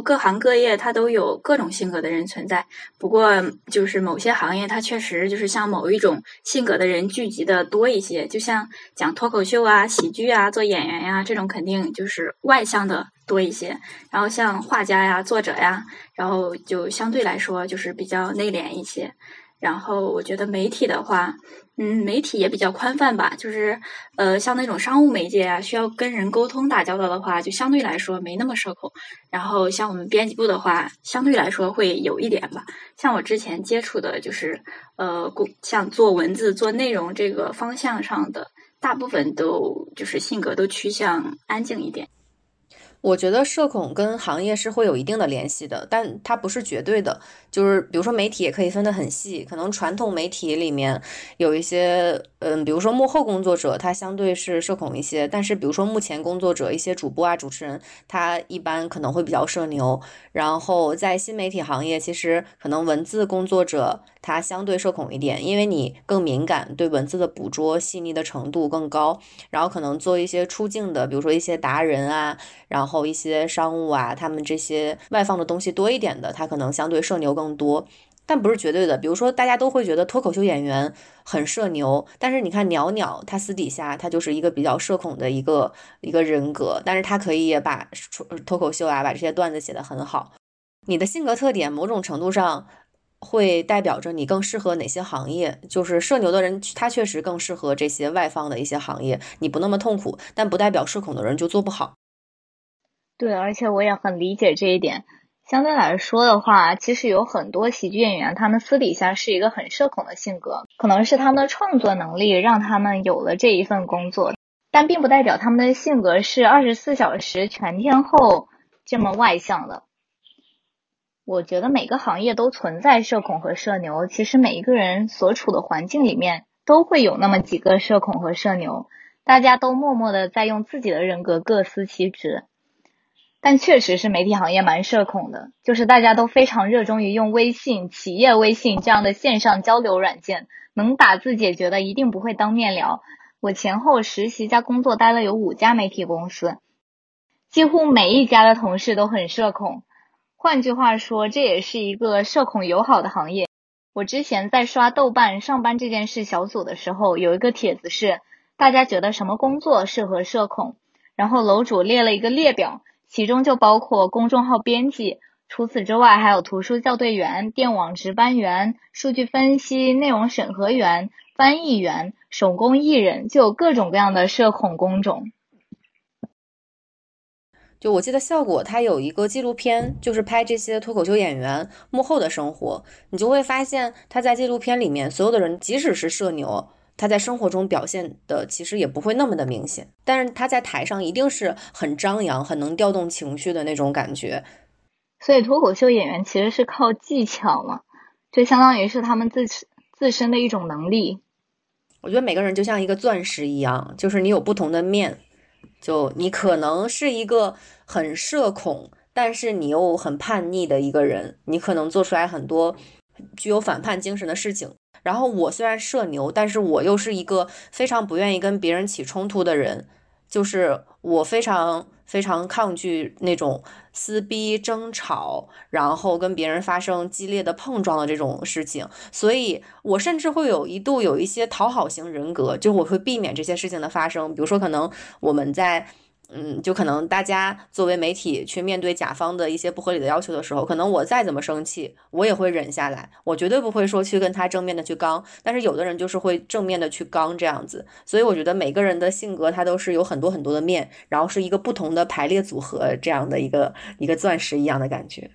各行各业它都有各种性格的人存在，不过就是某些行业它确实就是像某一种性格的人聚集的多一些，就像讲脱口秀啊、喜剧啊、做演员呀这种肯定就是外向的多一些，然后像画家呀、作者呀，然后就相对来说就是比较内敛一些。然后我觉得媒体的话，嗯，媒体也比较宽泛吧，就是呃，像那种商务媒介啊，需要跟人沟通打交道的话，就相对来说没那么社恐。然后像我们编辑部的话，相对来说会有一点吧。像我之前接触的，就是呃，像做文字、做内容这个方向上的，大部分都就是性格都趋向安静一点。我觉得社恐跟行业是会有一定的联系的，但它不是绝对的。就是比如说媒体也可以分得很细，可能传统媒体里面有一些，嗯，比如说幕后工作者，他相对是社恐一些。但是比如说目前工作者，一些主播啊、主持人，他一般可能会比较社牛。然后在新媒体行业，其实可能文字工作者他相对社恐一点，因为你更敏感，对文字的捕捉细腻的程度更高。然后可能做一些出镜的，比如说一些达人啊，然后。一些商务啊，他们这些外放的东西多一点的，他可能相对社牛更多。但不是绝对的。比如说，大家都会觉得脱口秀演员很社牛，但是你看鸟鸟，他私底下他就是一个比较社恐的一个一个人格，但是他可以也把脱口秀啊，把这些段子写得很好。你的性格特点某种程度上会代表着你更适合哪些行业。就是社牛的人，他确实更适合这些外放的一些行业，你不那么痛苦，但不代表社恐的人就做不好。对，而且我也很理解这一点。相对来说的话，其实有很多喜剧演员，他们私底下是一个很社恐的性格，可能是他们的创作能力让他们有了这一份工作，但并不代表他们的性格是二十四小时全天候这么外向的。我觉得每个行业都存在社恐和社牛，其实每一个人所处的环境里面都会有那么几个社恐和社牛，大家都默默的在用自己的人格各司其职。但确实是媒体行业蛮社恐的，就是大家都非常热衷于用微信、企业微信这样的线上交流软件，能打字解决的一定不会当面聊。我前后实习加工作待了有五家媒体公司，几乎每一家的同事都很社恐。换句话说，这也是一个社恐友好的行业。我之前在刷豆瓣上班这件事小组的时候，有一个帖子是大家觉得什么工作适合社恐，然后楼主列了一个列表。其中就包括公众号编辑，除此之外还有图书校对员、电网值班员、数据分析、内容审核员、翻译员、手工艺人，就有各种各样的社恐工种。就我记得效果，它有一个纪录片，就是拍这些脱口秀演员幕后的生活，你就会发现他在纪录片里面所有的人，即使是社牛。他在生活中表现的其实也不会那么的明显，但是他在台上一定是很张扬、很能调动情绪的那种感觉。所以脱口秀演员其实是靠技巧嘛，就相当于是他们自自身的一种能力。我觉得每个人就像一个钻石一样，就是你有不同的面，就你可能是一个很社恐，但是你又很叛逆的一个人，你可能做出来很多具有反叛精神的事情。然后我虽然社牛，但是我又是一个非常不愿意跟别人起冲突的人，就是我非常非常抗拒那种撕逼、争吵，然后跟别人发生激烈的碰撞的这种事情，所以我甚至会有一度有一些讨好型人格，就我会避免这些事情的发生，比如说可能我们在。嗯，就可能大家作为媒体去面对甲方的一些不合理的要求的时候，可能我再怎么生气，我也会忍下来，我绝对不会说去跟他正面的去刚。但是有的人就是会正面的去刚这样子，所以我觉得每个人的性格他都是有很多很多的面，然后是一个不同的排列组合这样的一个一个钻石一样的感觉。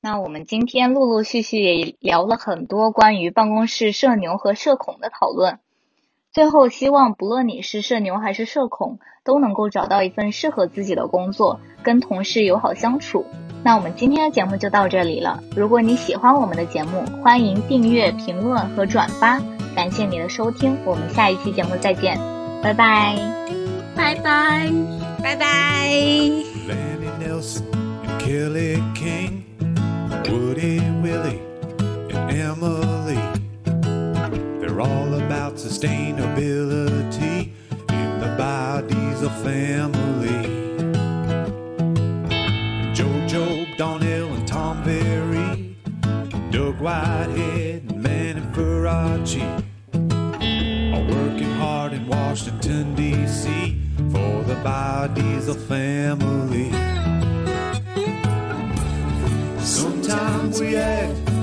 那我们今天陆陆续续也聊了很多关于办公室社牛和社恐的讨论。最后，希望不论你是社牛还是社恐，都能够找到一份适合自己的工作，跟同事友好相处。那我们今天的节目就到这里了。如果你喜欢我们的节目，欢迎订阅、评论和转发。感谢你的收听，我们下一期节目再见，拜拜，拜拜，拜拜。They're all about sustainability in the biodiesel family. Jojo, Donnell, and Tom Berry, Doug Whitehead, and Manny Faraci are working hard in Washington, D.C. for the biodiesel family. Sometimes we act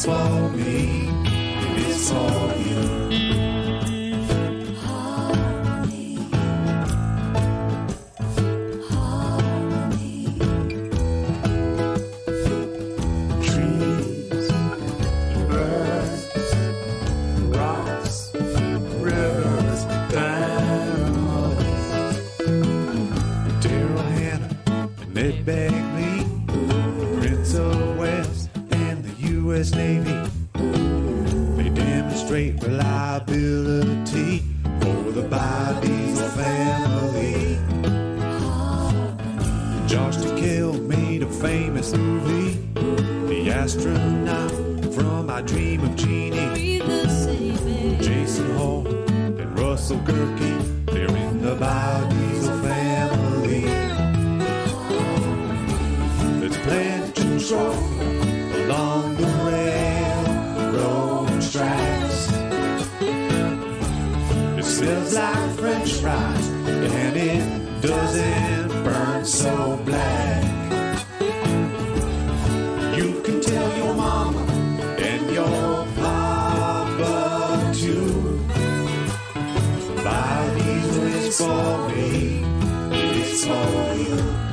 small astronaut from my dream of genie. Jason Hall and Russell Gerke, they're in the biodiesel family. Let's plant control along the railroad tracks. It smells like French fries and it doesn't burn so black. for you.